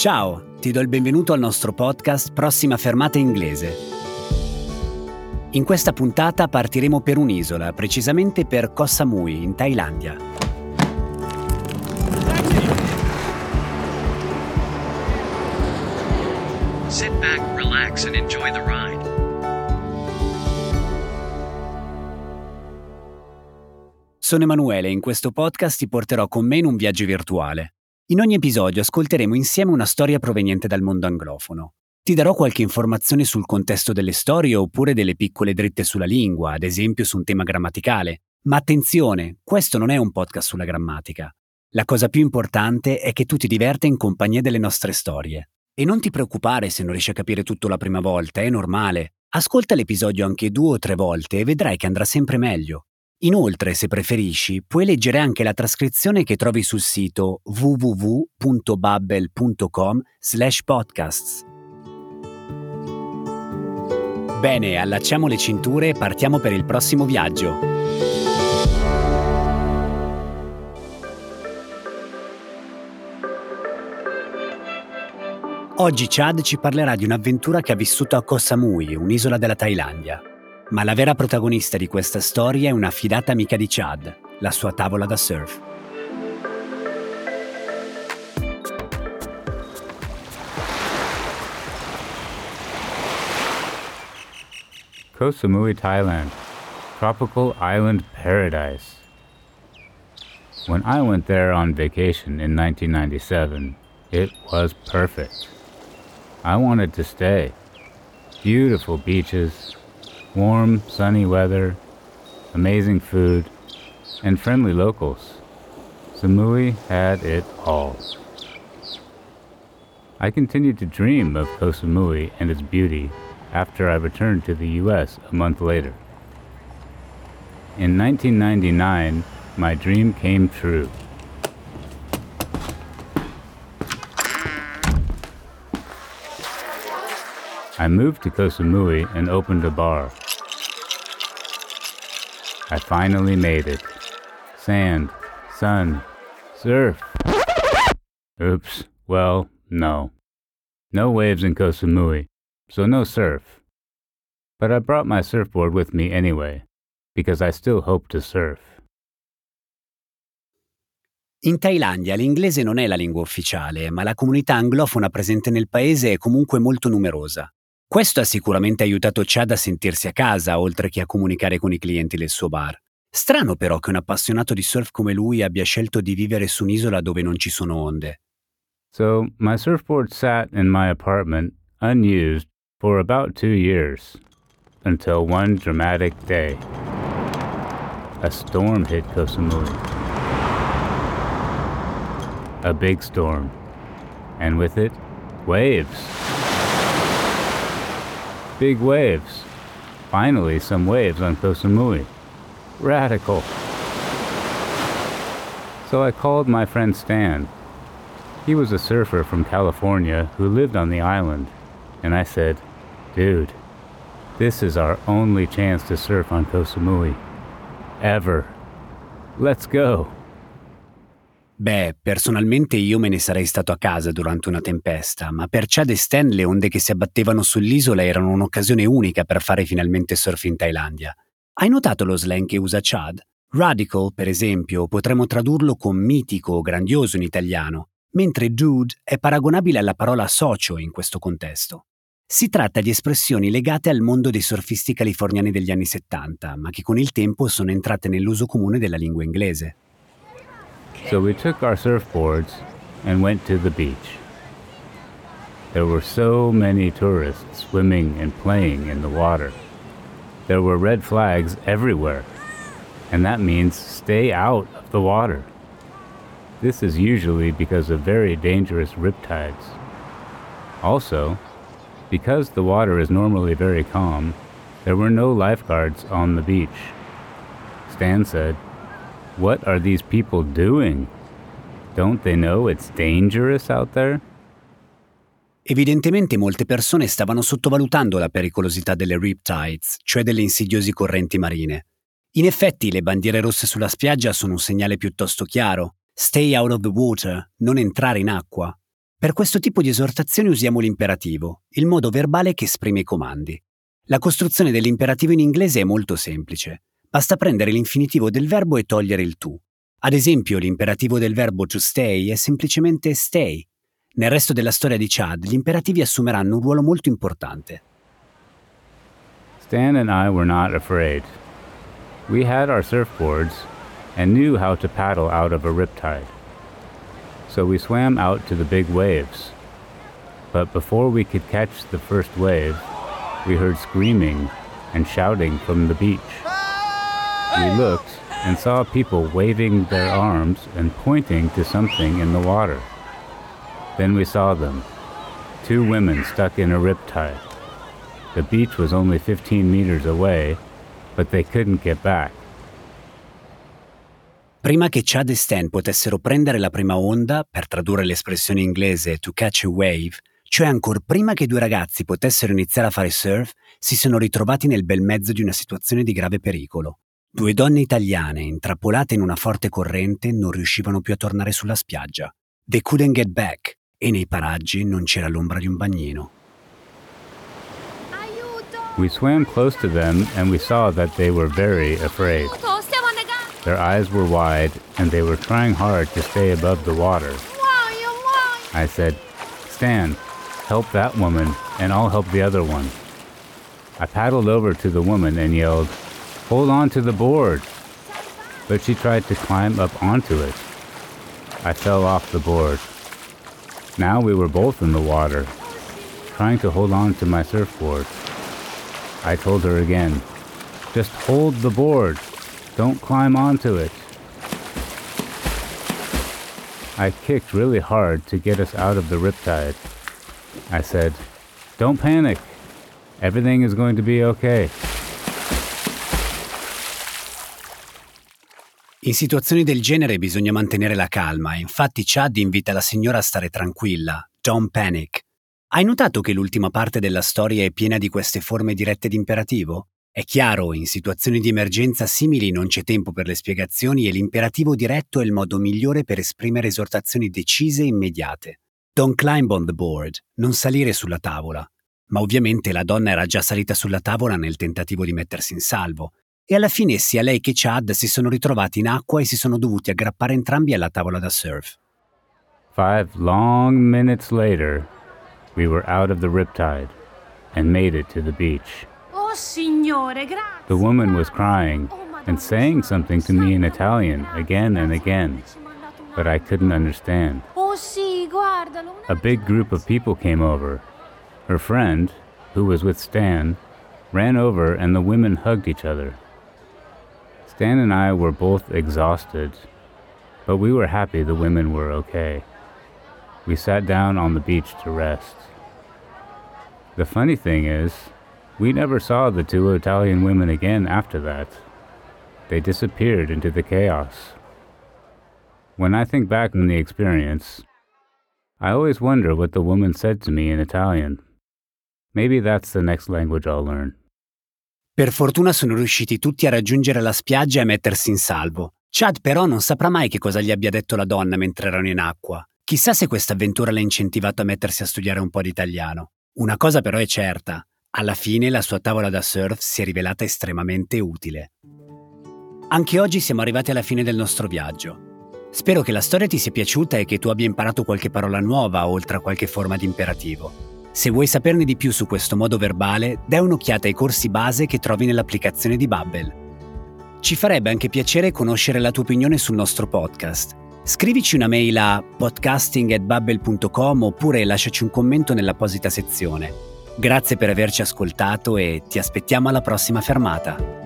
Ciao, ti do il benvenuto al nostro podcast Prossima fermata inglese. In questa puntata partiremo per un'isola, precisamente per Koh Samui, in Thailandia. Sit back, relax, and enjoy the ride. Sono Emanuele e in questo podcast ti porterò con me in un viaggio virtuale. In ogni episodio ascolteremo insieme una storia proveniente dal mondo anglofono. Ti darò qualche informazione sul contesto delle storie oppure delle piccole dritte sulla lingua, ad esempio su un tema grammaticale. Ma attenzione, questo non è un podcast sulla grammatica. La cosa più importante è che tu ti diverta in compagnia delle nostre storie. E non ti preoccupare se non riesci a capire tutto la prima volta, è normale. Ascolta l'episodio anche due o tre volte e vedrai che andrà sempre meglio. Inoltre, se preferisci, puoi leggere anche la trascrizione che trovi sul sito www.babbel.com slash podcasts. Bene, allacciamo le cinture e partiamo per il prossimo viaggio. Oggi Chad ci parlerà di un'avventura che ha vissuto a Koh Samui, un'isola della Thailandia. Ma la vera protagonista di questa storia è una fidata amica di Chad, la sua tavola da surf. Koh Samui, Thailand. Tropical island paradise. When I went there on vacation in 1997, it was perfect. I wanted to stay. Beautiful beaches, warm, sunny weather, amazing food, and friendly locals. Samui had it all. I continued to dream of Koh Samui and its beauty after I returned to the US a month later. In 1999, my dream came true. I moved to Koh Samui and opened a bar. I finally made it. Sand, sun, surf. Oops, well, no. No waves in Koh Samui, so no surf. But I brought my surfboard with me anyway, because I still hope to surf. In Thailandia l'inglese non è la lingua ufficiale, ma la comunità anglofona presente nel paese è comunque molto numerosa. Questo ha sicuramente aiutato Chad a sentirsi a casa, oltre che a comunicare con i clienti del suo bar. Strano però che un appassionato di surf come lui abbia scelto di vivere su un'isola dove non ci sono onde. So, my surfboard sat in my apartment, unused, for about two years, until one dramatic day. A storm hit Koh Samui. A big storm. And with it, waves. Big waves. Finally, some waves on Koh. Radical. So I called my friend Stan. He was a surfer from California who lived on the island. And I said, Dude, this is our only chance to surf on Koh. Ever. Let's go. Beh, personalmente io me ne sarei stato a casa durante una tempesta, ma per Chad e Stan le onde che si abbattevano sull'isola erano un'occasione unica per fare finalmente surf in Thailandia. Hai notato lo slang che usa Chad? Radical, per esempio, potremmo tradurlo con mitico o grandioso in italiano, mentre dude è paragonabile alla parola socio in questo contesto. Si tratta di espressioni legate al mondo dei surfisti californiani degli anni 70, ma che con il tempo sono entrate nell'uso comune della lingua inglese. So we took our surfboards and went to the beach. There were so many tourists swimming and playing in the water. There were red flags everywhere, and that means stay out of the water. This is usually because of very dangerous riptides. Also, because the water is normally very calm, there were no lifeguards on the beach. Stan said, What are these people doing? Don't they know it's dangerous out there? Evidentemente molte persone stavano sottovalutando la pericolosità delle riptides, cioè delle insidiosi correnti marine. In effetti le bandiere rosse sulla spiaggia sono un segnale piuttosto chiaro. Stay out of the water, non entrare in acqua. Per questo tipo di esortazione usiamo l'imperativo, il modo verbale che esprime i comandi. La costruzione dell'imperativo in inglese è molto semplice. Basta prendere l'infinitivo del verbo e togliere il to. Ad esempio, l'imperativo del verbo to stay è semplicemente stay. Nel resto della storia di Chad, gli imperativi assumeranno un ruolo molto importante. Stan and I were not afraid. We had our surfboards and knew how to paddle out of a riptide. So we swam out to the big waves. But before we could catch the first wave, we heard screaming and shouting from the beach. We looked and saw people waving their arms and pointing to something in the water. Then we saw them two women stuck in a riptide. The beach was only 15 meters away, but they couldn't get back. Prima che Chad e Stan potessero prendere la prima onda, per tradurre l'espressione inglese to catch a wave, cioè ancora prima che i due ragazzi potessero iniziare a fare surf, si sono ritrovati nel bel mezzo di una situazione di grave pericolo. Due donne italiane, intrappolate in una forte corrente, non riuscivano più a tornare sulla spiaggia. They couldn't get back e nei paraggi non c'era l'ombra di un bagnino. We swam close to them and we saw that they were very afraid. Their eyes were wide and they were trying hard to stay above the water. I said, Stan, help that woman and I'll help the other one. I paddled over to the woman and yelled, Hold on to the board. But she tried to climb up onto it. I fell off the board. Now we were both in the water, trying to hold on to my surfboard. I told her again, just hold the board. Don't climb onto it. I kicked really hard to get us out of the riptide. I said, Don't panic. Everything is going to be okay. In situazioni del genere bisogna mantenere la calma infatti Chad invita la signora a stare tranquilla, don't panic. Hai notato che l'ultima parte della storia è piena di queste forme dirette di imperativo? È chiaro, in situazioni di emergenza simili non c'è tempo per le spiegazioni e l'imperativo diretto è il modo migliore per esprimere esortazioni decise e immediate. Don't climb on the board, non salire sulla tavola. Ma ovviamente la donna era già salita sulla tavola nel tentativo di mettersi in salvo, e alla fine sia lei che Chad si sono ritrovati in acqua e si sono dovuti aggrappare entrambi alla tavola da surf. Five long minutes later, we were out of the riptide and made it to the beach. Oh signore, grazie! The woman was crying Oh, and saying something to me in Italian again and again, but I couldn't understand. Oh sì, guardalo! A big group of people came over. Her friend, who was with Stan, ran over and the women hugged each other. Stan and I were both exhausted, but we were happy the women were okay. We sat down on the beach to rest. The funny thing is, we never saw the two Italian women again after that. They disappeared into the chaos. When I think back on the experience, I always wonder what the woman said to me in Italian. Maybe that's the next language I'll learn. Per fortuna sono riusciti tutti a raggiungere la spiaggia e mettersi in salvo. Chad però non saprà mai che cosa gli abbia detto la donna mentre erano in acqua. Chissà se questa avventura l'ha incentivato a mettersi a studiare un po' di italiano. Una cosa però è certa, alla fine la sua tavola da surf si è rivelata estremamente utile. Anche oggi siamo arrivati alla fine del nostro viaggio. Spero che la storia ti sia piaciuta e che tu abbia imparato qualche parola nuova oltre a qualche forma di imperativo. Se vuoi saperne di più su questo modo verbale, dai un'occhiata ai corsi base che trovi nell'applicazione di Babbel. Ci farebbe anche piacere conoscere la tua opinione sul nostro podcast. Scrivici una mail a podcasting.babbel.com oppure lasciaci un commento nell'apposita sezione. Grazie per averci ascoltato e ti aspettiamo alla prossima fermata.